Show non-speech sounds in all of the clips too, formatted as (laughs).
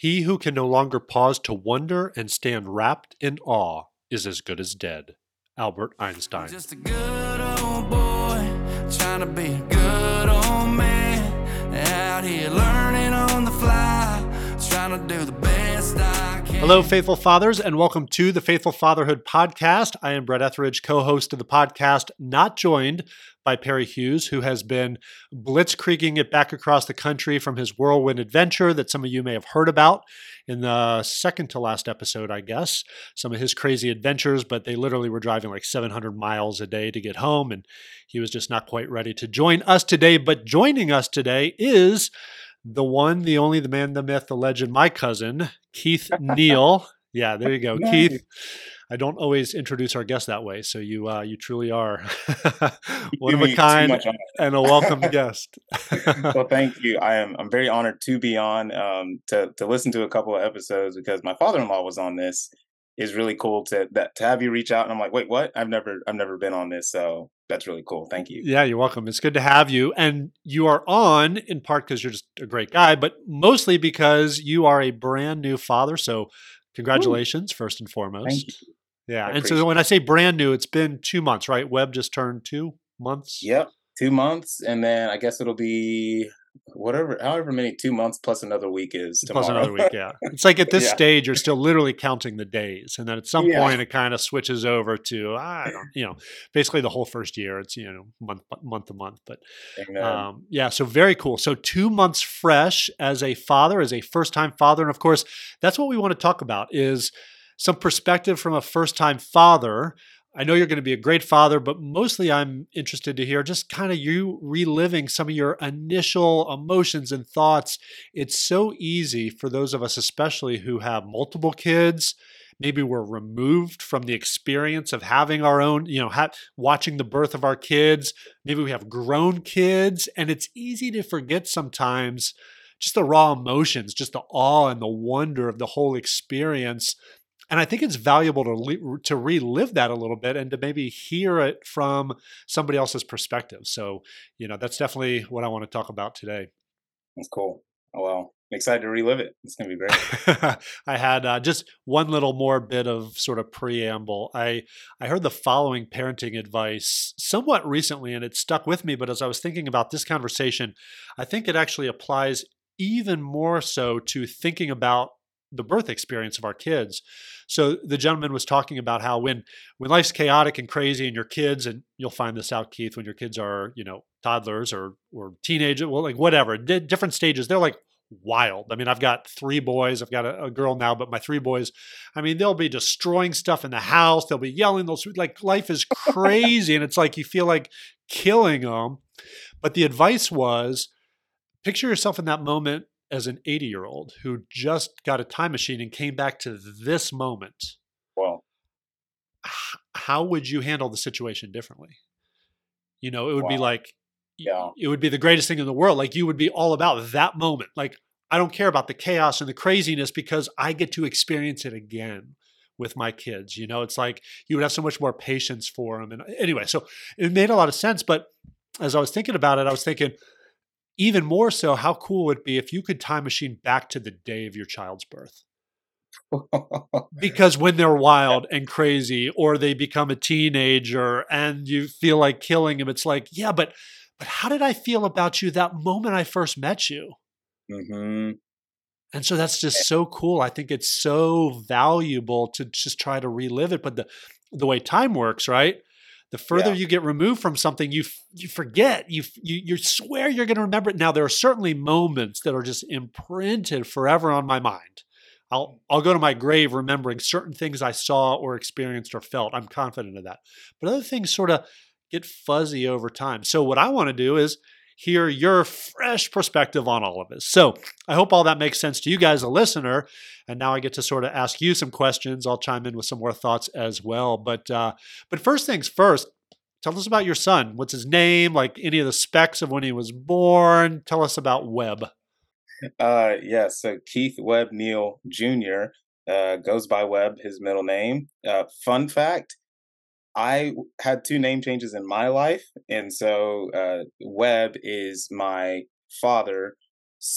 He who can no longer pause to wonder and stand wrapped in awe is as good as dead. Albert Einstein. Just a good old boy, trying to be a good old man. Out here learning on the fly, trying to do the. Hello, faithful fathers, and welcome to the Faithful Fatherhood Podcast. I am Brett Etheridge, co host of the podcast, not joined by Perry Hughes, who has been blitzkrieging it back across the country from his whirlwind adventure that some of you may have heard about in the second to last episode, I guess. Some of his crazy adventures, but they literally were driving like 700 miles a day to get home, and he was just not quite ready to join us today. But joining us today is the one, the only, the man, the myth, the legend, my cousin, Keith (laughs) Neal. Yeah, there you go. Keith. I don't always introduce our guests that way, so you uh, you truly are (laughs) one of a kind and a welcome guest. (laughs) well, thank you. I am I'm very honored to be on um, to to listen to a couple of episodes because my father-in-law was on this. Is really cool to that to have you reach out and I'm like, wait, what? I've never I've never been on this, so that's really cool. Thank you. yeah, you're welcome. It's good to have you, and you are on in part because you're just a great guy, but mostly because you are a brand new father. So, congratulations, first and foremost. Thank you. Yeah, I and so when I say brand new, it's been two months, right? Webb just turned two months. Yep, two months, and then I guess it'll be whatever, however many two months plus another week is tomorrow. Plus another week, yeah. It's like at (laughs) this Yeah. stage, you're still literally counting the days, and then at some Yeah. point, it kind of switches over to I don't, you know, basically the whole first year. It's you know month month to month, but um, yeah, so very cool. So two months fresh as a father, as a first time father, and of course, that's what we want to talk about is some perspective from a first time father. I know you're going to be a great father, but mostly I'm interested to hear just kind of you reliving some of your initial emotions and thoughts. It's so easy for those of us, especially who have multiple kids. Maybe we're removed from the experience of having our own, you know, ha- watching the birth of our kids. Maybe we have grown kids, and it's easy to forget sometimes just the raw emotions, just the awe and the wonder of the whole experience. And I think it's valuable to le- to relive that a little bit and to maybe hear it from somebody else's perspective. So, you know, that's definitely what I want to talk about today. That's cool. Oh well, I'm excited to relive it. It's gonna be great. (laughs) I had uh, just one little more bit of sort of preamble. I I heard the following parenting advice somewhat recently, and it stuck with me. But as I was thinking about this conversation, I think it actually applies even more so to thinking about the birth experience of our kids. So the gentleman was talking about how when when life's chaotic and crazy and your kids and you'll find this out Keith when your kids are, you know, toddlers or or teenagers, well like whatever, di- different stages, they're like wild. I mean, I've got three boys, I've got a, a girl now, but my three boys, I mean, they'll be destroying stuff in the house, they'll be yelling, they'll like life is (laughs) crazy and it's like you feel like killing them. But the advice was picture yourself in that moment as an 80 year old who just got a time machine and came back to this moment. Well, H- How would you handle the situation differently? You know, it would be like, Yeah. it would be the greatest thing in the world. Like you would be all about that moment. Like, I don't care about the chaos and the craziness because I get to experience it again with my kids. You know, it's like you would have so much more patience for them. And anyway, so it made a lot of sense. But as I was thinking about it, I was thinking, even more so, how cool would it be if you could time machine back to the day of your child's birth? (laughs) Because when they're wild and crazy, or they become a teenager and you feel like killing them, it's like, yeah, but but how did I feel about you that moment I first met you? hmm And so that's just so cool. I think it's so valuable to just try to relive it. But the the way time works, right? The further Yeah. you get removed from something, you f- you forget. You f- you you swear you're going to remember it. Now there are certainly moments that are just imprinted forever on my mind. I'll I'll go to my grave remembering certain things I saw or experienced or felt. I'm confident of that. But other things sort of get fuzzy over time. So what I want to do is hear your fresh perspective on all of this. So I hope all that makes sense to you guys, a listener. And now I get to sort of ask you some questions. I'll chime in with some more thoughts as well. But uh, but first things first, tell us about your son. What's his name? Like any of the specs of when he was born. Tell us about Webb. Uh, yeah. So Keith Webb Neal Jr. Uh, goes by Webb, his middle name. Uh, fun fact: I had two name changes in my life, and so uh, Webb is my father,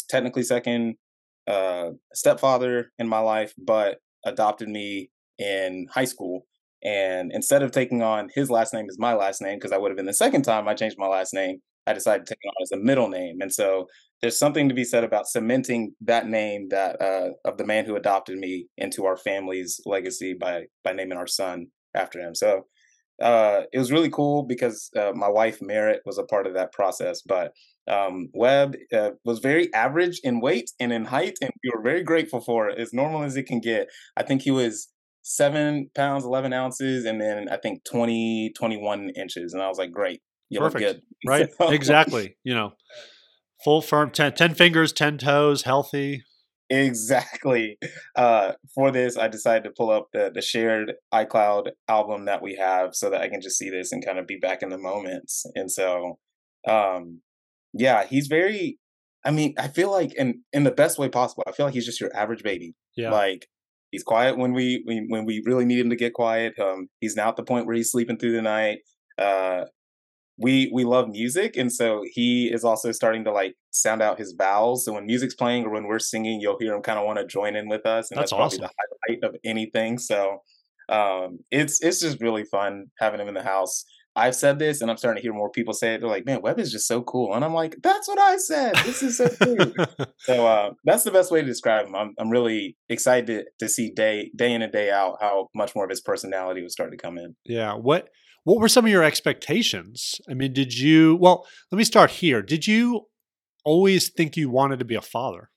technically second uh, stepfather in my life, but adopted me in high school. And instead of taking on his last name as my last name, because I would have been the second time I changed my last name, I decided to take it on as a middle name. And so there's something to be said about cementing that name that uh, of the man who adopted me into our family's legacy by by naming our son after him. So uh, it was really cool because uh, my wife Merritt was a part of that process. But um, Webb uh, was very average in weight and in height, and we were very grateful for it, as normal as it can get. I think he was seven pounds, 11 ounces, and then I think 20, 21 inches. And I was like, great. You Perfect. look good. (laughs) Right. So- exactly. You know, full firm, 10, 10 fingers, 10 toes, healthy. Exactly. Uh, for this, I decided to pull up the, the shared iCloud album that we have so that I can just see this and kind of be back in the moments. And so, um, yeah, he's very, I mean, I feel like in, in the best way possible, I feel like he's just your average baby. Yeah. Like he's quiet when we, when, when we really need him to get quiet. Um, he's now at the point where he's sleeping through the night. Uh, we we love music and so he is also starting to like sound out his vowels. So when music's playing or when we're singing you'll hear him kind of want to join in with us and That's that's, probably the highlight of anything. So um it's it's just really fun having him in the house. I've said this and i'm starting to hear more people say it. They're like man Webb is just so cool. And i'm like that's what i said. This is so cool. (laughs) So uh, that's the best way to describe him. I'm, I'm really excited to, to see day day in and day out how much more of his personality will start to come in. Yeah. What what were some of your expectations? I mean, did you well, let me start here. Did you always think you wanted to be a father?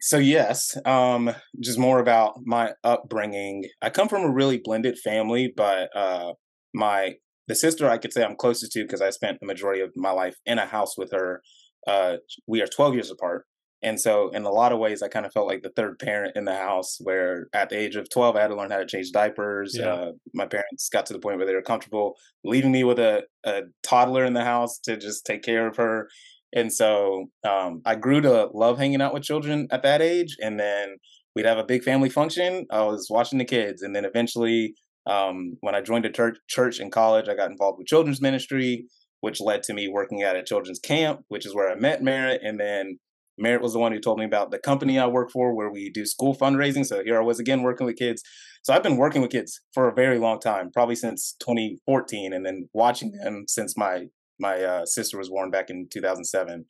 So yes, um, just more about my upbringing. I come from a really blended family, but uh, my the sister I could say I'm closest to because I spent the majority of my life in a house with her. Uh, we are 12 years apart, and so in a lot of ways, I kind of felt like the third parent in the house. Where at the age of 12, I had to learn how to change diapers. Yeah. Uh, my parents got to the point where they were comfortable leaving me with a, a toddler in the house to just take care of her and so um, I grew to love hanging out with children at that age. And then we'd have a big family function. I was watching the kids. And then eventually, um, when I joined a church, church in college, I got involved with children's ministry, which led to me working at a children's camp, which is where I met Merritt. And then Merritt was the one who told me about the company I work for, where we do school fundraising. So here I was again working with kids. So I've been working with kids for a very long time, probably since 2014, and then watching them since my my uh, sister was born back in 2007.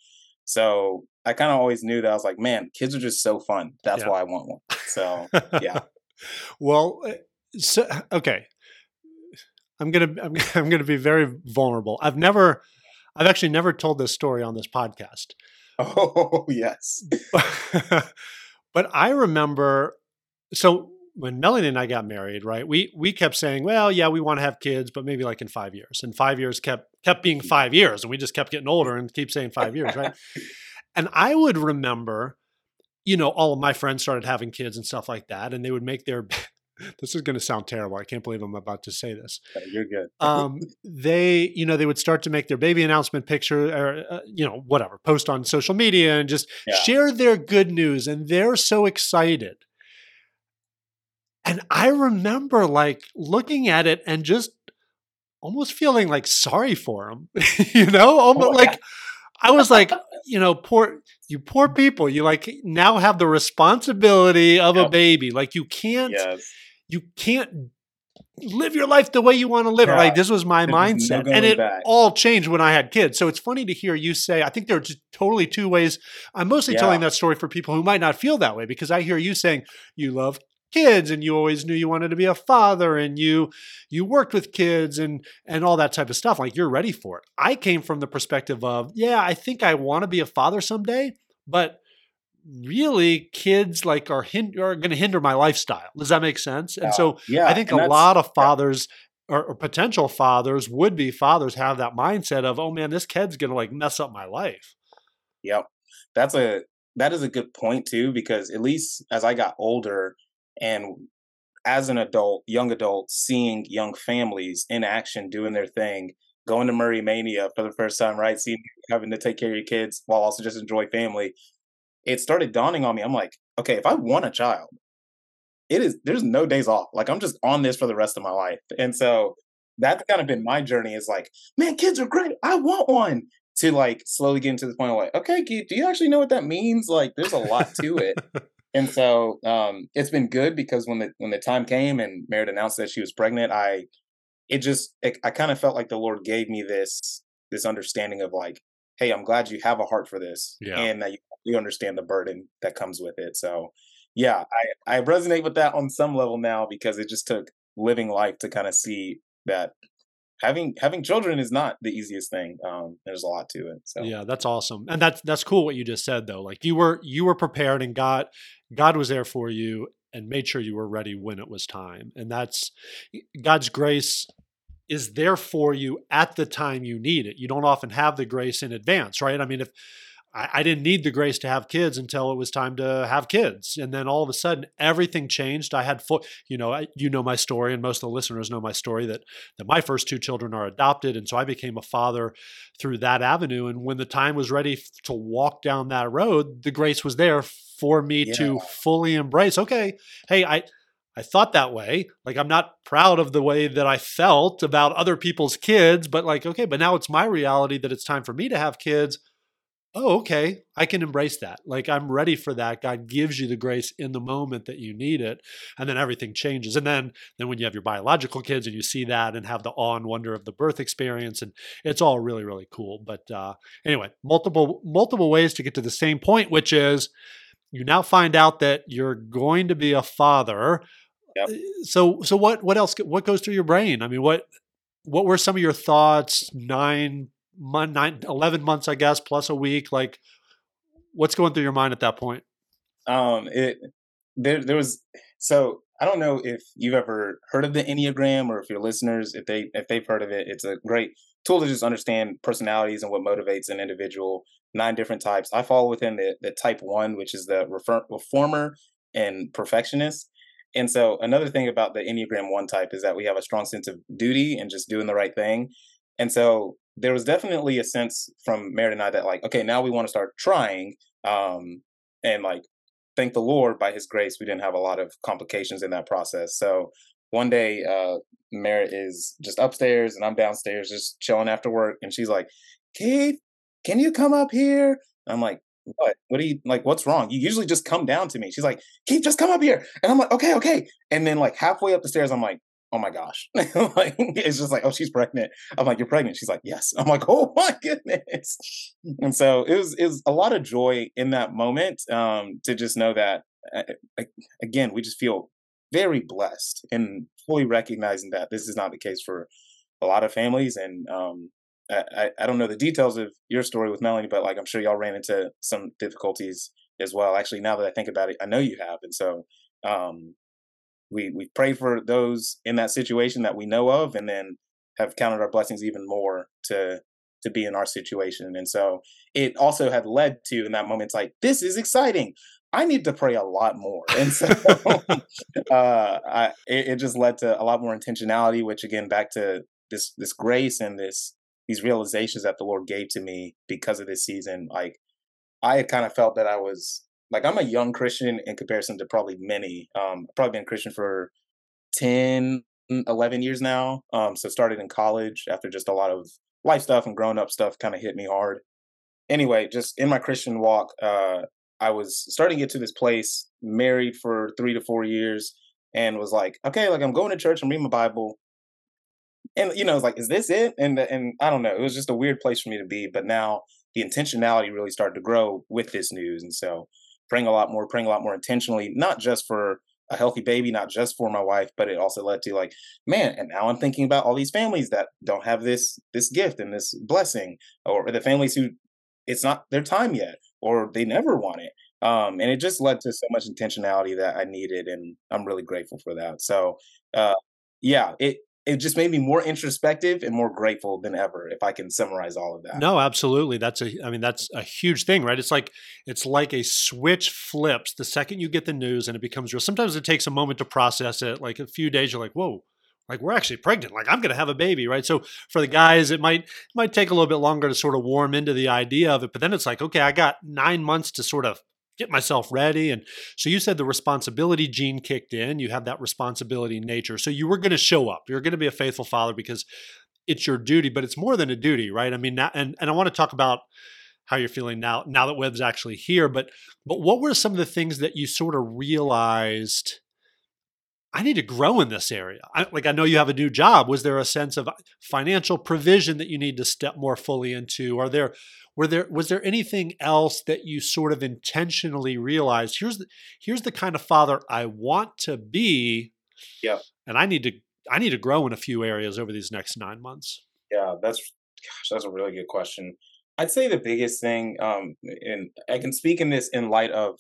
So I kind of always knew that I was like, man, kids are just so fun. That's Yeah. why I want one. So yeah. (laughs) well, uh, so okay. I'm gonna I'm, (laughs) I'm gonna be very vulnerable. I've never, I've actually never told this story on this podcast. (laughs) oh yes. (laughs) but I remember so when Melanie and I got married, right? We we kept saying, well, yeah, we want to have kids, but maybe like in five years. And five years kept kept being (laughs) five years, and we just kept getting older and keep saying five years, right? and I would remember, you know, all of my friends started having kids and stuff like that, and they would make their this is going to sound terrible. I can't believe I'm about to say this You're good. (laughs) um, they, you know, they would start to make their baby announcement picture or, uh, you know, whatever, post on social media and just Yeah. share their good news. And they're so excited. And I remember like looking at it and just almost feeling like sorry for them, (laughs) you know, almost Oh, yeah. like (laughs) I was like, you know, poor, you poor people, you like now have the responsibility of a baby. Like you can't yes. You can't live your life the way you want to live it. Yeah. Like this was my There's no mindset. going and it back. all changed when I had kids. So it's funny to hear you say, I think there are just totally two ways. I'm mostly Yeah. telling that story for people who might not feel that way because I hear you saying you love kids and you always knew you wanted to be a father and you you worked with kids and and all that type of stuff like you're ready for it. I came from the perspective of, yeah, I think I want to be a father someday, but really kids like are hin- are going to hinder my lifestyle. Does that make sense? And Yeah. so yeah, I think and a lot of fathers or, or potential fathers, would be fathers, have that mindset of, oh man, this kid's gonna like mess up my life. Yep. That's a that is a good point too, because at least as I got older and as an adult, young adult, seeing young families in action doing their thing, going to Murray Mania for the first time, right? Seeing having to take care of your kids while also just enjoy family. It started dawning on me. I'm like, okay, if I want a child, it is there's no days off. Like I'm just on this for the rest of my life. And so that's kind of been my journey is like, man, kids are great. I want one. to like slowly get into the point of like, okay, do you actually know what that means? Like, there's a lot to it. (laughs) and so um, it's been good because when the when the time came and Merritt announced that she was pregnant, I it just it, I kind of felt like the Lord gave me this this understanding of like, hey, I'm glad you have a heart for this, yeah. and that you, you understand the burden that comes with it. So yeah, I I resonate with that on some level now because it just took living life to kind of see that having having children is not the easiest thing. Um, there's a lot to it. So yeah, that's awesome, and that's that's cool what you just said though. Like you were you were prepared, and God God was there for you and made sure you were ready when it was time. And that's God's grace is there for you at the time you need it. You don't often have the grace in advance, right? I mean, if I, I, didn't need the grace to have kids until it was time to have kids. And then all of a sudden, everything changed. I had, full, you know, I, you know my story, and most of the listeners know my story that that my first two children are adopted, and so I became a father through that avenue. And when the time was ready to walk down that road, the grace was there for me yeah. to fully embrace. Okay, hey, I. I thought that way. Like, I'm not proud of the way that I felt about other people's kids, but like, okay, but now it's my reality that it's time for me to have kids oh, okay, I can embrace that. Like I'm ready for that. God gives you the grace in the moment that you need it, and then everything changes. And then, then when you have your biological kids and you see that and have the awe and wonder of the birth experience, and it's all really, really cool. But uh, anyway, multiple multiple ways to get to the same point, which is you now find out that you're going to be a father. Yep. So, so what? What else? What goes through your brain? I mean, what? What were some of your thoughts nine nine, 11 months, I guess, plus a week. Like, what's going through your mind at that point? Um, it there there was so I don't know if you've ever heard of the Enneagram or if your listeners, if they if they've heard of it, it's a great tool to just understand personalities and what motivates an individual. Nine different types. I fall within the the type one, which is the refer, reformer and perfectionist. And so another thing about the Enneagram one type is that we have a strong sense of duty and just doing the right thing. And so there was definitely a sense from Merritt and I that like, okay, now we want to start trying. Um, and like, thank the Lord by His grace, we didn't have a lot of complications in that process. So one day, uh, Merritt is just upstairs and I'm downstairs just chilling after work, and she's like, "Keith, can you come up here?" I'm like, "What? What are you like? What's wrong? You usually just come down to me." She's like, "Keith, just come up here," and I'm like, "Okay, okay." And then like halfway up the stairs, I'm like, oh my gosh. (laughs) like it's just like, oh, she's pregnant. I'm like, you're pregnant. She's like, yes. I'm like, (laughs) oh my goodness. And so it was it was a lot of joy in that moment um, to just know that uh, again, we just feel very blessed and fully recognizing that this is not the case for a lot of families. And um, I, I don't know the details of your story with Melanie, but like I'm sure y'all ran into some difficulties as well. Actually, now that I think about it, I know you have. And so um, we we pray for those in that situation that we know of, and then have counted our blessings even more to to be in our situation. And so it also had led to in that moment, it's like this is exciting. I need to pray a lot more, and so (laughs) (laughs) uh, I, it, it just led to a lot more intentionality. Which again, back to this this grace and this these realizations that the Lord gave to me because of this season. Like I had kind of felt that I was like I'm a young Christian in comparison to probably many. Um, probably been Christian for 10, 11 years now. Um, so started in college after just a lot of life stuff and grown up stuff kind of hit me hard. Anyway, just in my Christian walk, uh, I was starting to get to this place, married for three to four years, and was like, okay, like I'm going to church and reading my Bible. And you know, it's like, is this it? And and I don't know. It was just a weird place for me to be. But now the intentionality really started to grow with this news, and so praying a lot more, praying a lot more intentionally, not just for a healthy baby, not just for my wife, but it also led to like, man, and now I'm thinking about all these families that don't have this this gift and this blessing, or the families who it's not their time yet, or they never want it. Um, and it just led to so much intentionality that I needed, and I'm really grateful for that. So, uh, yeah, it it just made me more introspective and more grateful than ever if i can summarize all of that. No absolutely. That's a i mean that's a huge thing right? It's like it's like a switch flips. The second you get the news and it becomes real sometimes it takes a moment to process it. Like a few days you're like whoa like we're actually pregnant. Like i'm going to have a baby right? So for the guys it might it might take a little bit longer to sort of warm into the idea of it but then it's like okay i got nine months to sort of get myself ready. And so you said the responsibility gene kicked in. You have that responsibility nature. So you were going to show up. You're going to be a faithful father because it's your duty, but it's more than a duty, right? I mean, now, and and I want to talk about how you're feeling now now that Webb's actually here, but but what were some of the things that you sort of realized? I need to grow in this area. I, like I know you have a new job. Was there a sense of financial provision that you need to step more fully into? Are there were there was there anything else that you sort of intentionally realized? Here's the here's the kind of father I want to be. Yeah. And I need to I need to grow in a few areas over these next nine months. Yeah, that's gosh, that's a really good question. I'd say the biggest thing, um, and I can speak in this in light of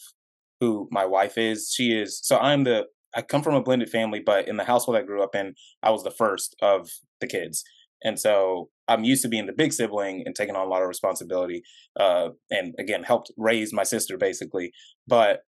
who my wife is. She is so I'm the I come from a blended family, but in the household I grew up in, I was the first of the kids. And so I'm used to being the big sibling and taking on a lot of responsibility. Uh, and again, helped raise my sister basically. But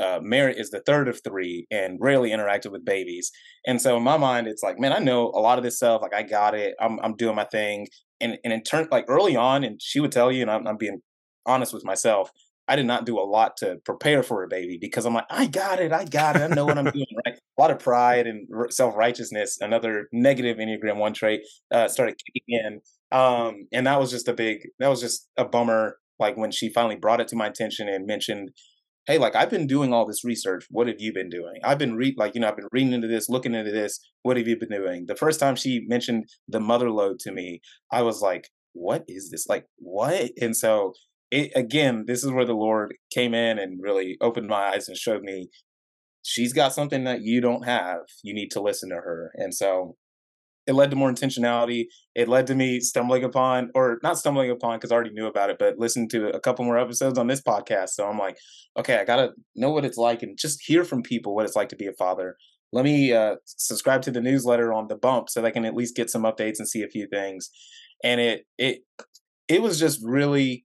uh, Merritt is the third of three and rarely interacted with babies. And so in my mind, it's like, man, I know a lot of this stuff. Like I got it. I'm I'm doing my thing. And and in turn, like early on, and she would tell you, and I'm, I'm being honest with myself. I did not do a lot to prepare for a baby because I'm like, I got it, I got it, I know what I'm doing, right? A lot of pride and self righteousness, another negative Enneagram One trait, uh, started kicking in, um, and that was just a big, that was just a bummer. Like when she finally brought it to my attention and mentioned, hey, like I've been doing all this research. What have you been doing? I've been read, like you know, I've been reading into this, looking into this. What have you been doing? The first time she mentioned the mother load to me, I was like, what is this? Like what? And so it, again, this is where the Lord came in and really opened my eyes and showed me she's got something that you don't have. You need to listen to her. And so it led to more intentionality. It led to me stumbling upon, or not stumbling upon because I already knew about it, but listen to a couple more episodes on this podcast. So I'm like, okay, I got to know what it's like and just hear from people what it's like to be a father. Let me uh, subscribe to the newsletter on the bump so that I can at least get some updates and see a few things. And it, it, it was just really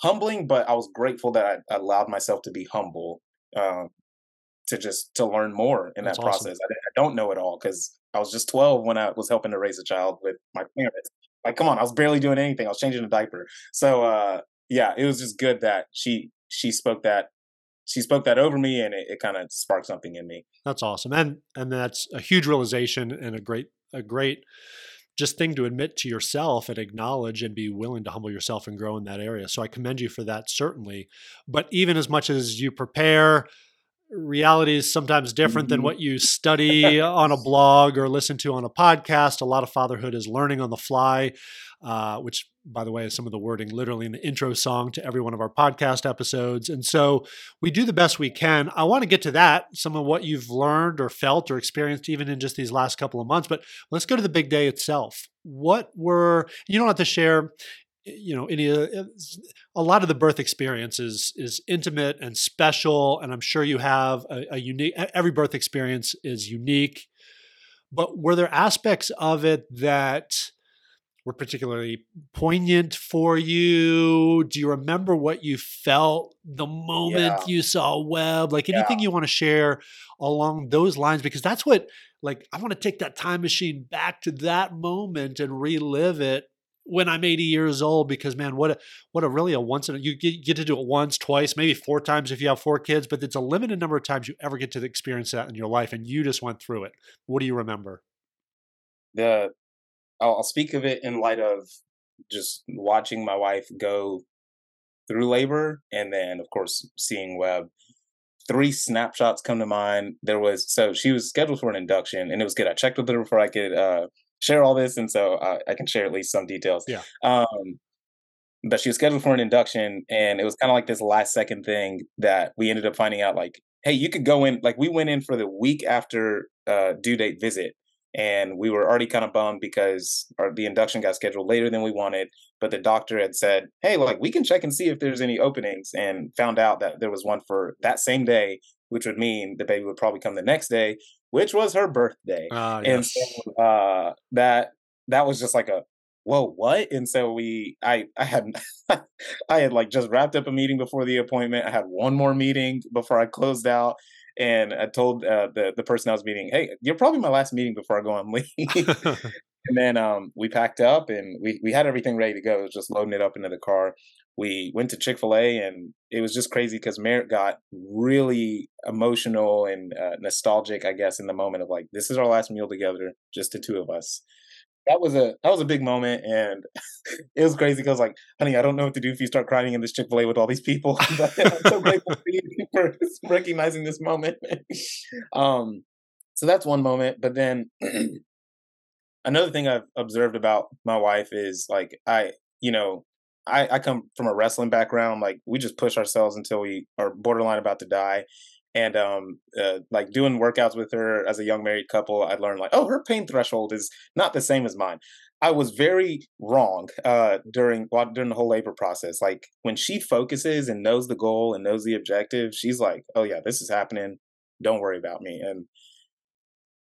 humbling, but I was grateful that I allowed myself to be humble, um, to just to learn more in That's that awesome. process. I, I, don't know it all because I was just 12 when I was helping to raise a child with my parents. Like, come on, I was barely doing anything. I was changing a diaper. So, uh, yeah, it was just good that she she spoke that she spoke that over me, and it, it kind of sparked something in me. That's awesome, and and that's a huge realization and a great a great just thing to admit to yourself and acknowledge and be willing to humble yourself and grow in that area. So I commend you for that, certainly. But even as much as you prepare, reality is sometimes different than mm-hmm. what you study (laughs) on a blog or listen to on a podcast. A lot of fatherhood is learning on the fly, uh, which, by the way, is some of the wording literally in the intro song to every one of our podcast episodes. And so we do the best we can. I want to get to that, some of what you've learned or felt or experienced even in just these last couple of months. But let's go to the big day itself. What were, you don't have to share you know any uh, a lot of the birth experience is is intimate and special and i'm sure you have a, a, unique every birth experience is unique but were there aspects of it that were particularly poignant for you do you remember what you felt the moment yeah. you saw webb like anything yeah. you want to share along those lines because that's what like i want to take that time machine back to that moment and relive it when I'm 80 years old because man, what a what a really a once in a, you get, get to do it once, twice, maybe four times if you have four kids, but it's a limited number of times you ever get to experience that in your life, and you just went through it. What do you remember? The I'll, I'll speak of it in light of just watching my wife go through labor, and then of course seeing Webb. Three snapshots come to mind. There was so she was scheduled for an induction, and it was good. I checked with her before I could uh, share all this, and so uh, I can share at least some details. Yeah. Um, but she was scheduled for an induction, and it was kind of like this last second thing that we ended up finding out. Like, hey, you could go in. Like, we went in for the week after uh, due date visit, and we were already kind of bummed because our, the induction got scheduled later than we wanted. But the doctor had said, "Hey, like we can check and see if there's any openings," and found out that there was one for that same day, which would mean the baby would probably come the next day, which was her birthday. Uh, yes. And so uh, that that was just like a whoa what and so we i i had (laughs) i had like just wrapped up a meeting before the appointment i had one more meeting before i closed out and i told uh, the the person i was meeting hey you're probably my last meeting before i go on (laughs) leave. And then um, we packed up and we we had everything ready to go. It was just loading it up into the car. We went to Chick fil A and it was just crazy because Merritt got really emotional and uh, nostalgic, I guess, in the moment of like, this is our last meal together, just the two of us. That was a that was a big moment, and (laughs) it was crazy because like, honey, I don't know what to do if you start crying in this Chick Fil A with all these people. (laughs) but I'm so grateful for (laughs) recognizing this moment. um, so that's one moment, but then (clears throat) another thing I've observed about my wife is like I, you know, I, I come from a wrestling background. Like we just push ourselves until we are borderline about to die and um uh, like doing workouts with her as a young married couple i learned like oh her pain threshold is not the same as mine. I was very wrong uh during during the whole labor process like when she focuses and knows the goal and knows the objective she's like oh yeah this is happening. Don't worry about me. And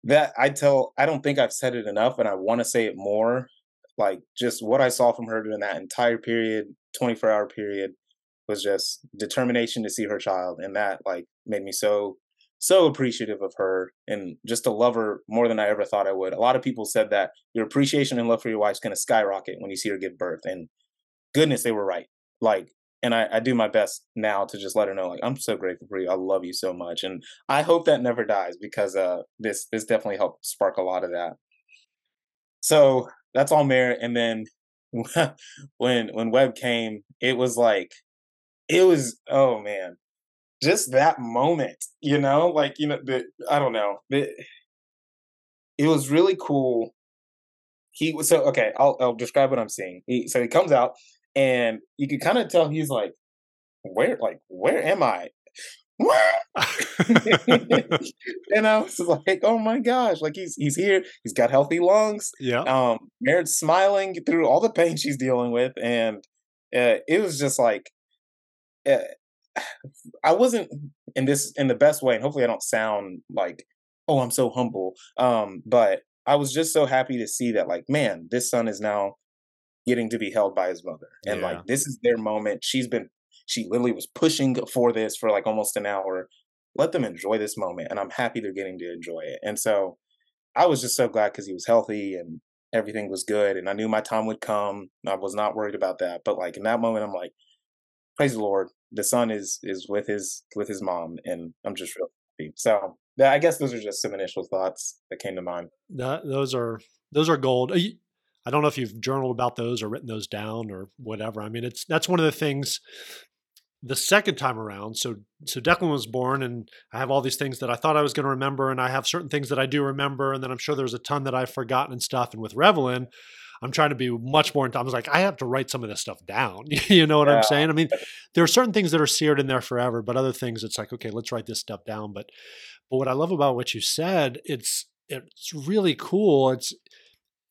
that i tell i don't think i've said it enough and i want to say it more like just what i saw from her during that entire period 24 hour period was just determination to see her child and that like made me so so appreciative of her and just to love her more than I ever thought I would. A lot of people said that your appreciation and love for your wife's going to skyrocket when you see her give birth. And goodness, they were right. Like, and I, I do my best now to just let her know, like, I'm so grateful for you. I love you so much. And I hope that never dies because uh, this, this definitely helped spark a lot of that. So that's all merit. And then (laughs) when, when Webb came, it was like, it was oh man just that moment you know like you know the i don't know the, it was really cool he was so okay I'll, I'll describe what i'm seeing he, so he comes out and you can kind of tell he's like where like where am i (laughs) (laughs) and I was like, oh my gosh, like he's he's here, he's got healthy lungs. Yeah. Um, Merritt's smiling through all the pain she's dealing with, and uh, it was just like I wasn't in this in the best way, and hopefully I don't sound like, oh, I'm so humble. Um, but I was just so happy to see that, like, man, this son is now getting to be held by his mother, and yeah. like this is their moment. She's been, she literally was pushing for this for like almost an hour. Let them enjoy this moment, and I'm happy they're getting to enjoy it. And so, I was just so glad because he was healthy and everything was good, and I knew my time would come. I was not worried about that, but like in that moment, I'm like, praise the Lord, the son is is with his with his mom, and I'm just real happy. So I guess those are just some initial thoughts that came to mind. That, those are those are gold. I don't know if you've journaled about those or written those down or whatever. I mean, it's that's one of the things. The second time around, so so Declan was born, and I have all these things that I thought I was going to remember, and I have certain things that I do remember, and then I'm sure there's a ton that I've forgotten and stuff. And with Revelin, I'm trying to be much more. I was like, I have to write some of this stuff down. (laughs) you know what yeah. I'm saying? I mean, there are certain things that are seared in there forever, but other things, it's like, okay, let's write this stuff down. But, but what I love about what you said, it's it's really cool. It's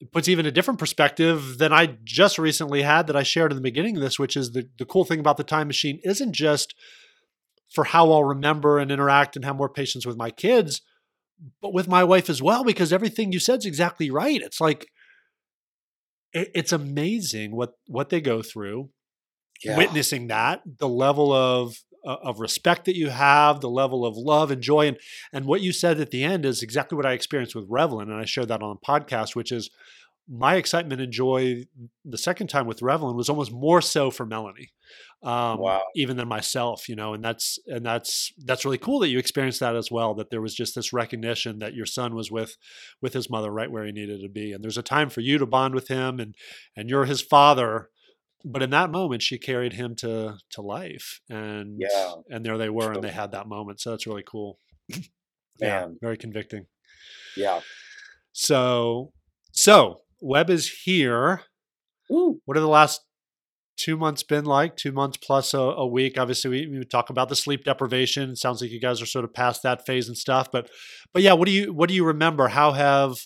it puts even a different perspective than I just recently had that I shared in the beginning of this, which is the the cool thing about the time machine isn't just for how I'll remember and interact and have more patience with my kids, but with my wife as well, because everything you said is exactly right. It's like it's amazing what what they go through yeah. witnessing that the level of uh, of respect that you have the level of love and joy and and what you said at the end is exactly what i experienced with Revelin and i shared that on the podcast which is my excitement and joy the second time with Revelin was almost more so for Melanie, um, wow. even than myself, you know, and that's and that's that's really cool that you experienced that as well. That there was just this recognition that your son was with with his mother right where he needed to be, and there's a time for you to bond with him, and and you're his father. But in that moment, she carried him to to life, and yeah. and there they were, and they had that moment. So that's really cool. yeah, very convicting. Yeah. So so Webb is here. Ooh. What are the last two months been like? Two months plus a, a week. Obviously, we, we, talk about the sleep deprivation. It sounds like you guys are sort of past that phase and stuff. But but yeah, what do you what do you remember? How have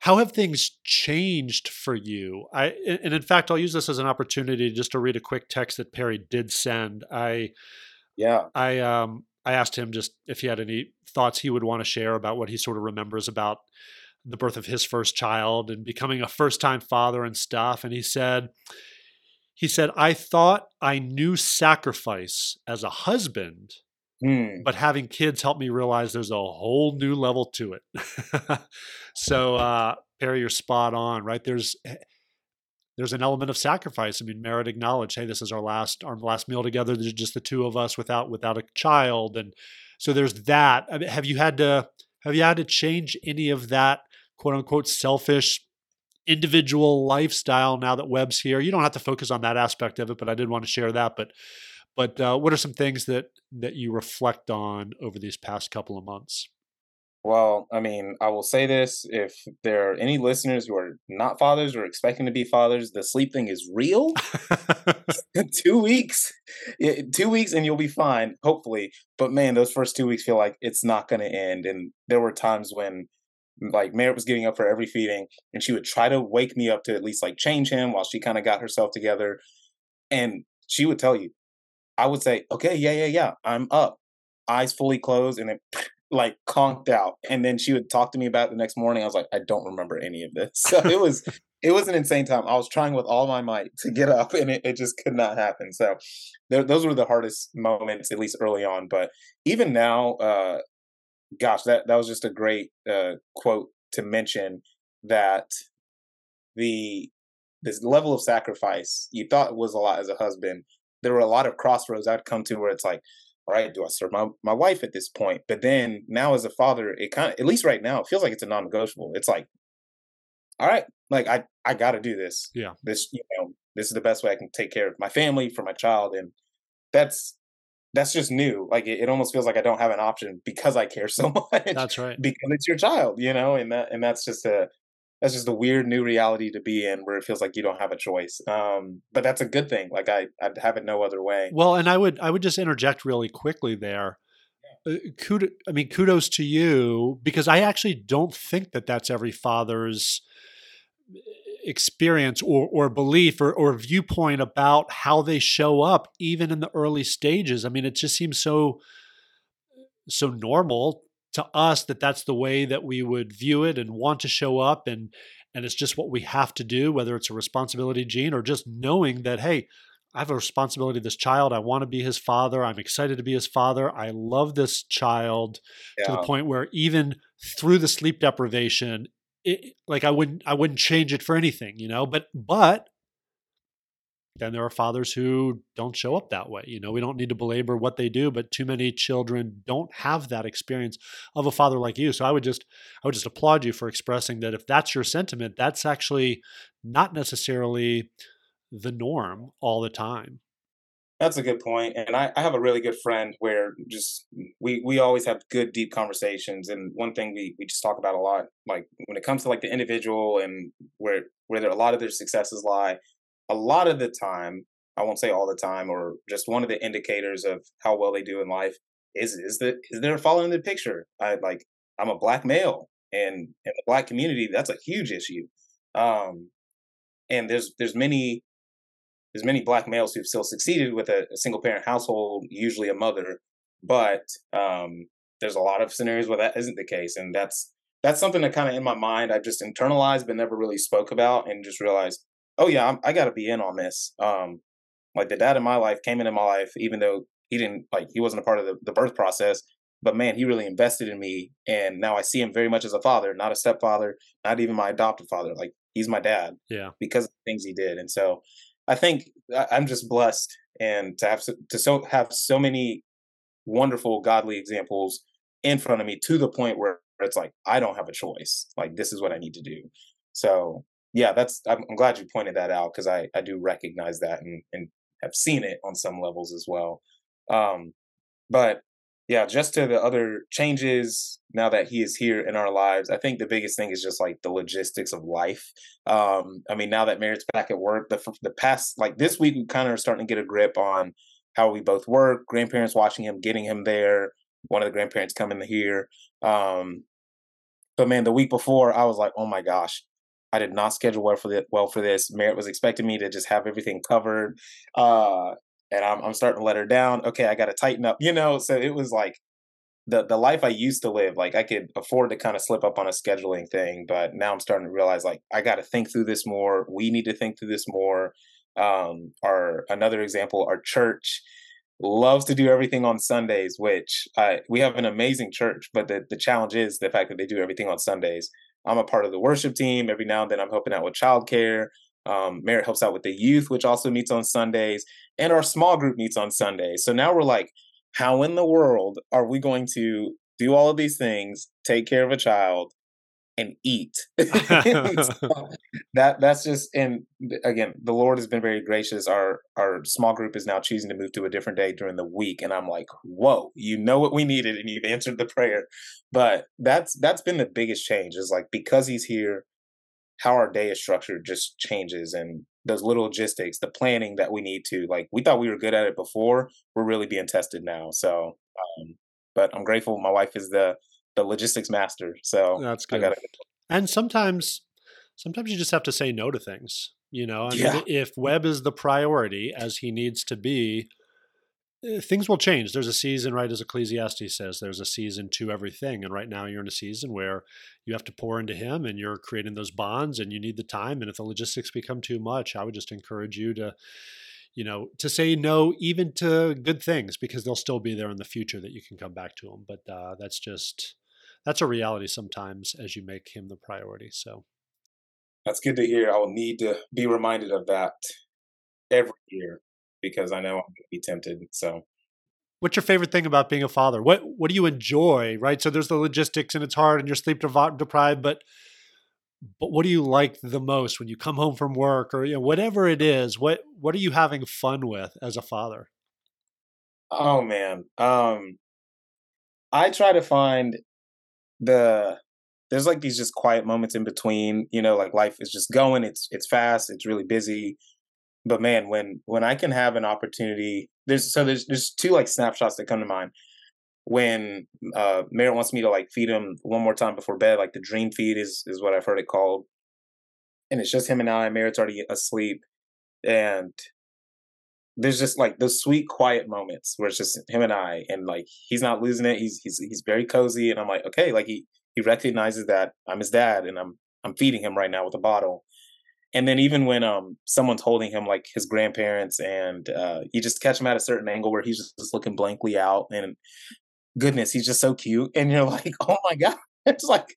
how have things changed for you? I and in fact, I'll use this as an opportunity just to read a quick text that Perry did send. I yeah I um I asked him just if he had any thoughts he would want to share about what he sort of remembers about the birth of his first child and becoming a first time father and stuff. And he said, he said, I thought I knew sacrifice as a husband, mm. but having kids helped me realize there's a whole new level to it. (laughs) so, uh, Perry, you're spot on, right? There's eh, there's an element of sacrifice. I mean, Merritt acknowledged, "Hey, this is our last our last meal together. There's just the two of us without without a child," and so there's that. I mean, have you had to have you had to change any of that quote unquote selfish individual lifestyle now that Webb's here? You don't have to focus on that aspect of it, but I did want to share that. But but uh, what are some things that that you reflect on over these past couple of months? Well, I mean, I will say this if there are any listeners who are not fathers or expecting to be fathers, the sleep thing is real. (laughs) (laughs) two weeks, two weeks, and you'll be fine, hopefully. But man, those first two weeks feel like it's not going to end. And there were times when, like, Merritt was getting up for every feeding, and she would try to wake me up to at least like change him while she kind of got herself together. And she would tell you, I would say, okay, yeah, yeah, yeah, I'm up, eyes fully closed, and then (laughs) like conked out. And then she would talk to me about the next morning. I was like, I don't remember any of this. (laughs) So it was it was an insane time. I was trying with all my might to get up and it, it just could not happen. So those were the hardest moments, at least early on. But even now, uh gosh, that that was just a great uh quote to mention that the this level of sacrifice you thought was a lot as a husband. There were a lot of crossroads I'd come to where it's like, all right, do I serve my, my wife at this point? But then now as a father, it kind of, at least right now, it feels like it's a non negotiable. It's like, all right, like I, I got to do this. Yeah. This, you know, this is the best way I can take care of my family, for my child. And that's, that's just new. Like it, it almost feels like I don't have an option because I care (laughs) so much. That's right. Because it's your child, you know, and that, and that's just a, that's just a weird new reality to be in where it feels like you don't have a choice um, but that's a good thing like i i'd have it no other way well and i would i would just interject really quickly there uh, kudos, I mean, kudos to you because I actually don't think that that's every father's experience or, or belief or, or viewpoint about how they show up, even in the early stages. I mean, it just seems so so normal to us that that's the way that we would view it and want to show up and and it's just what we have to do whether it's a responsibility gene or just knowing that hey I have a responsibility to this child. I want to be his father. I'm excited to be his father. I love this child yeah. to the point where even through the sleep deprivation, it, like I wouldn't I wouldn't change it for anything, you know. But but then there are fathers who don't show up that way. You know, we don't need to belabor what they do, but too many children don't have that experience of a father like you. So I would just I would just applaud you for expressing that if that's your sentiment, that's actually not necessarily the norm all the time. That's a good point. And I, I have a really good friend where just we we always have good deep conversations. And one thing we, we just talk about a lot, like when it comes to like the individual and where where there, a lot of their successes lie, a lot of the time, I won't say all the time, or just one of the indicators of how well they do in life is is that is they're following the picture. I like I'm a black male, and in the black community, that's a huge issue. Um, and there's there's many there's many black males who've still succeeded with a, a single parent household, usually a mother, but um, there's a lot of scenarios where that isn't the case, and that's that's something that kind of in my mind I've just internalized but never really spoke about, and just realized oh yeah, I'm, i got to be in on this. Um, like the dad in my life came into my life, even though he didn't like he wasn't a part of the, the birth process. But man, he really invested in me, and now I see him very much as a father, not a stepfather, not even my adopted father. Like he's my dad, yeah, because of the things he did. And so, I think I'm just blessed, and to have to so have so many wonderful godly examples in front of me to the point where it's like I don't have a choice. Like this is what I need to do. So yeah, that's I'm, I'm glad you pointed that out because I I do recognize that and and have seen it on some levels as well. Um, but yeah, just to the other changes now that he is here in our lives, I think the biggest thing is just like the logistics of life. Um, I mean, now that Merritt's back at work, the the past like this week we kind of are starting to get a grip on how we both work. Grandparents watching him, getting him there. One of the grandparents coming here. Um, but man, the week before I was like, oh my gosh, I did not schedule well for the, well for this. Merritt was expecting me to just have everything covered, uh, and I'm, I'm starting to let her down. Okay, I got to tighten up, you know. So it was like the the life I used to live. Like I could afford to kind of slip up on a scheduling thing, but now I'm starting to realize like I got to think through this more. We need to think through this more. Um, our another example, our church loves to do everything on Sundays, which I, we have an amazing church, but the, the challenge is the fact that they do everything on Sundays. I'm a part of the worship team. Every now and then I'm helping out with childcare. Um, Merritt helps out with the youth, which also meets on Sundays, and our small group meets on Sundays. So now we're like, how in the world are we going to do all of these things, take care of a child, and eat. (laughs) so (laughs) that that's just and again, the Lord has been very gracious. Our our small group is now choosing to move to a different day during the week, and I'm like, whoa, you know what we needed, and you've answered the prayer. But that's that's been the biggest change is like because He's here, how our day is structured just changes, and those little logistics, the planning that we need to like. We thought we were good at it before. We're really being tested now. So, um, but I'm grateful. My wife is the the logistics master. So that's good. Gotta... And sometimes, sometimes you just have to say no to things. You know, I yeah. mean, if Webb is the priority as he needs to be, things will change. There's a season, right? As Ecclesiastes says, there's a season to everything. And right now you're in a season where you have to pour into him and you're creating those bonds and you need the time. And if the logistics become too much, I would just encourage you to, you know, to say no even to good things because they'll still be there in the future that you can come back to them. But uh, that's just, that's a reality sometimes as you make him the priority. So that's good to hear. I will need to be reminded of that every year because I know I'm going to be tempted. So what's your favorite thing about being a father? What what do you enjoy, right? So there's the logistics and it's hard and you're sleep deprived, but but what do you like the most when you come home from work or you know whatever it is? What what are you having fun with as a father? Oh man. Um I try to find the there's like these just quiet moments in between you know like life is just going it's it's fast it's really busy but man when when i can have an opportunity there's so there's there's two like snapshots that come to mind when uh Merritt wants me to like feed him one more time before bed like the dream feed is is what i've heard it called and it's just him and i Merritt's already asleep and there's just like those sweet quiet moments where it's just him and I and like he's not losing it. He's he's he's very cozy and I'm like, okay, like he he recognizes that I'm his dad and I'm I'm feeding him right now with a bottle. And then even when um someone's holding him like his grandparents and uh you just catch him at a certain angle where he's just, looking blankly out and goodness, he's just so cute and you're (laughs) like, "Oh my god." It's like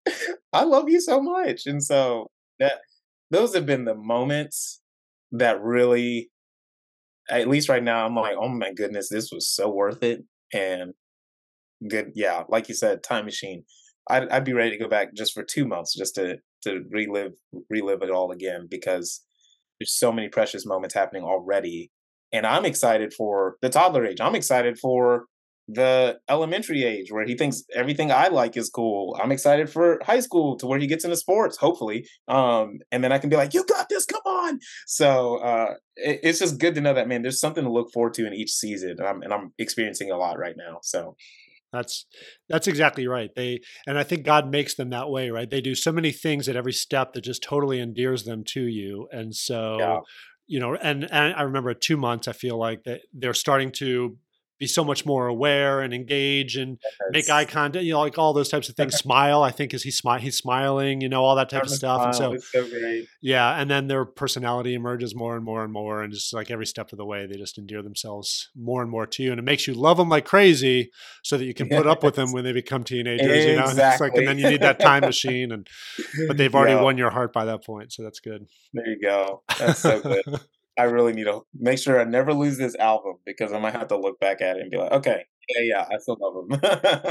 I love you so much. And so that those have been the moments that really at least right now, I'm like, oh my goodness, this was so worth it. And good, yeah, like you said, time machine. I'd, I'd be ready to go back just for two months just to to relive relive it all again because there's so many precious moments happening already, and I'm excited for the toddler age. I'm excited for the elementary age where he thinks everything I like is cool. I'm excited for high school to where he gets into sports, hopefully. Um, and then I can be like, you got this, come on. So uh, it, it's just good to know that, man, there's something to look forward to in each season. And I'm, and I'm experiencing a lot right now. So that's that's exactly right. They and I think God makes them that way, right? They do so many things at every step that just totally endears them to you. And so yeah. you know, and, and I remember two months, I feel like that they're starting to be so much more aware and engage and yes. make eye contact, you know, like all those types of things. (laughs) Smile, I think, is he smile, he's smiling, you know, all that type of stuff. and so, so yeah, and then their personality emerges more and more and more, and just like every step of the way, they just endear themselves more and more to you, and it makes you love them like crazy, so that you can put yes. up with them when they become teenagers. Exactly. You know, and (laughs) it's like, and then you need that time machine, and but (laughs) they've already yeah. won your heart by that point, so that's good. There you go. That's so good. I really need to make sure I never lose this album because I might have to look back at it and be like, okay, yeah, yeah, I still love him.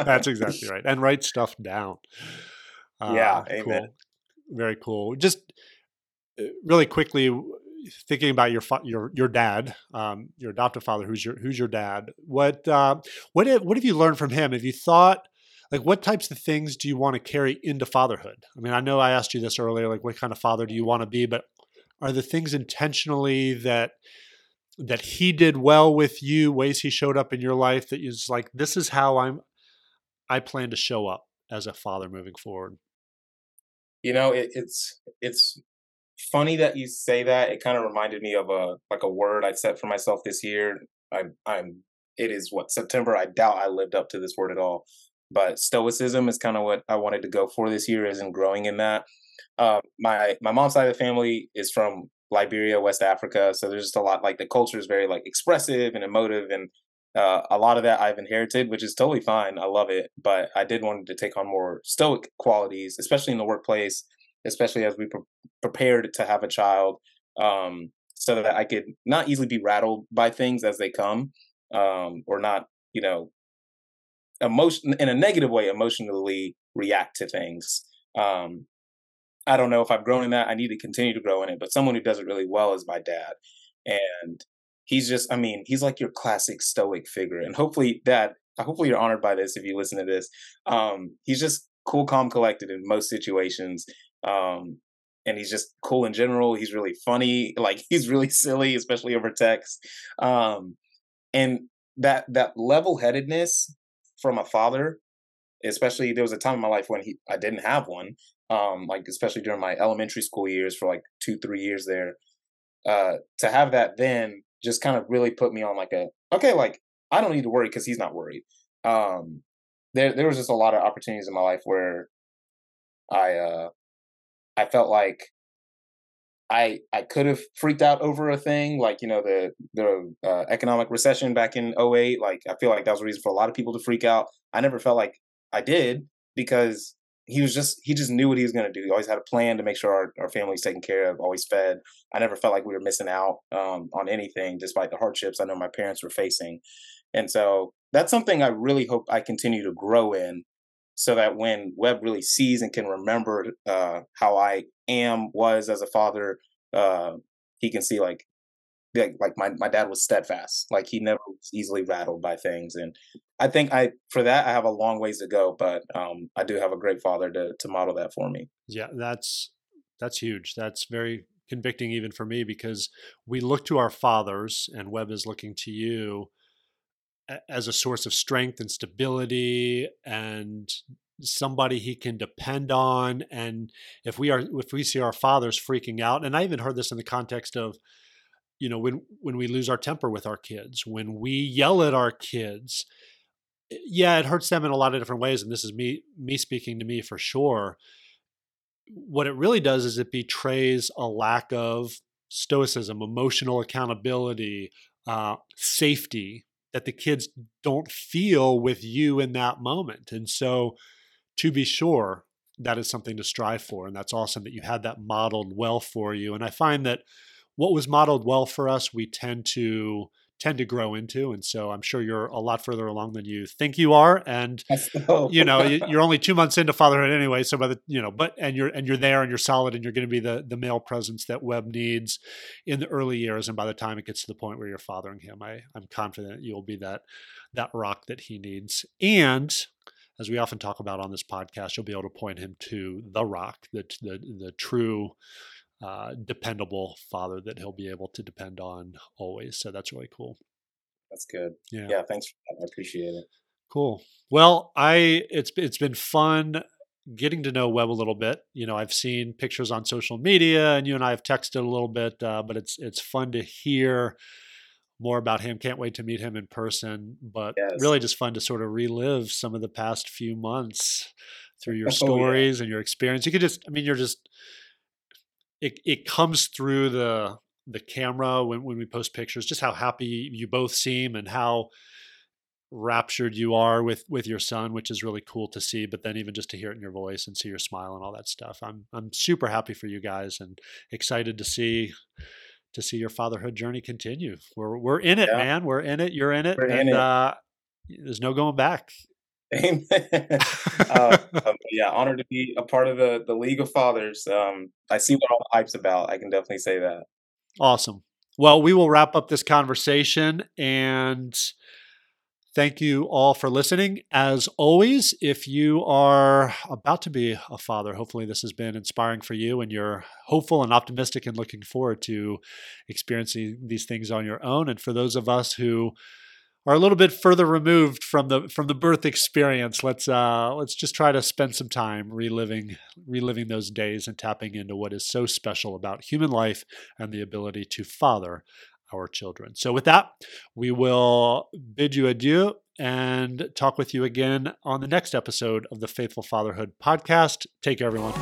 That's (laughs) exactly right. And write stuff down. Uh, yeah, amen. Cool. Very cool. Just uh, really quickly thinking about your your your dad, um, your adoptive father, who's your who's your dad. What uh, what have, what have you learned from him? Have you thought like what types of things do you want to carry into fatherhood? I mean, I know I asked you this earlier, like what kind of father do you want to be, but are the things intentionally that that he did well with you ways he showed up in your life that is like this is how i'm i plan to show up as a father moving forward. You know it, it's it's funny that you say that. It kind of reminded me of a like a word i set for myself this year. I'm i'm it is what september? I doubt i lived up to this word at all. But stoicism is kind of what i wanted to go for this year is in growing in that uh, my my mom's side of the family is from Liberia, West Africa, so there's just a lot like the culture is very like expressive and emotive, and uh, a lot of that I've inherited, which is totally fine. I love it, but I did want to take on more stoic qualities, especially in the workplace, especially as we pre- prepared to have a child, um, so that I could not easily be rattled by things as they come, um, or not, you know, emotion in a negative way, emotionally react to things. Um, I don't know if I've grown in that. I need to continue to grow in it. But someone who does it really well is my dad, and he's just I mean he's like your classic stoic figure, and hopefully that hopefully you're honored by this if you listen to this. Um, he's just cool, calm, collected in most situations. Um, and he's just cool in general. He's really funny. (laughs) Like he's really silly, especially over text. Um, and that that level headedness from a father, especially there was a time in my life when he I didn't have one. Um, like especially during my elementary school years for like two three years there. Uh, to have that then just kind of really put me on like a okay like I don't need to worry because he's not worried. Um, there there was just a lot of opportunities in my life where I uh I felt like I I could have freaked out over a thing like you know the the uh, economic recession back in 08 like I feel like that was a reason for a lot of people to freak out. I never felt like I did because he was just he just knew what he was going to do. He always had a plan to make sure our, our family's taken care of, always fed. I never felt like we were missing out um, on anything despite the hardships I know my parents were facing. And so that's something I really hope I continue to grow in so that when Webb really sees and can remember uh, how I am, was as a father, uh, he can see like, like, like my, my dad was steadfast. Like he never was easily rattled by things. And I think I, for that, I have a long ways to go, but um, I do have a great father to, to model that for me. Yeah, that's, that's huge. That's very convicting even for me because we look to our fathers and Webb is looking to you as a source of strength and stability and somebody he can depend on and if we are if we see our fathers freaking out and i even heard this in the context of you know when when we lose our temper with our kids when we yell at our kids eh, yeah it hurts them in a lot of different ways and this is me me speaking to me for sure what it really does is it betrays a lack of stoicism emotional accountability uh, safety that the kids don't feel with you in that moment. And so, to be sure, that is something to strive for. And that's awesome that you had that modeled well for you. And I find that what was modeled well for us, we tend to tend to grow into. And so I'm sure you're a lot further along than you think you are. And you know, you're only two months into fatherhood anyway. So by the you know, but and you're and you're there and you're solid and you're going to be the the male presence that Webb needs in the early years. And by the time it gets to the point where you're fathering him, I I'm confident you'll be that that rock that he needs. And as we often talk about on this podcast, you'll be able to point him to the rock, the the the true uh, dependable father that he'll be able to depend on always. So that's really cool. That's good. Yeah. Yeah. Thanks. I appreciate it. Cool. Well, I it's it's been fun getting to know Webb a little bit. You know, I've seen pictures on social media, and you and I have texted a little bit, uh, but it's it's fun to hear more about him. Can't wait to meet him in person. But yes. really, just fun to sort of relive some of the past few months through your stories (laughs) oh, yeah. and your experience. You could just, I mean, you're just it it comes through the the camera when when we post pictures just how happy you both seem and how raptured you are with with your son which is really cool to see but then even just to hear it in your voice and see your smile and all that stuff. I'm i'm super happy for you guys and excited to see to see your fatherhood journey continue. We're we're in it yeah. man. We're in it. You're in it. We're and in it. Uh, there's no going back Amen. (laughs) uh, um, yeah, honored to be a part of the the League of Fathers. Um, I see what all the hype's about. I can definitely say that. Awesome. Well, we will wrap up this conversation and thank you all for listening. As always, if you are about to be a father, hopefully this has been inspiring for you and you're hopeful and optimistic and looking forward to experiencing these things on your own. And for those of us who are a little bit further removed from the from the birth experience. Let's uh, let's just try to spend some time reliving reliving those days and tapping into what is so special about human life and the ability to father our children. So with that, we will bid you adieu and talk with you again on the next episode of the Faithful Fatherhood podcast. Take care, everyone.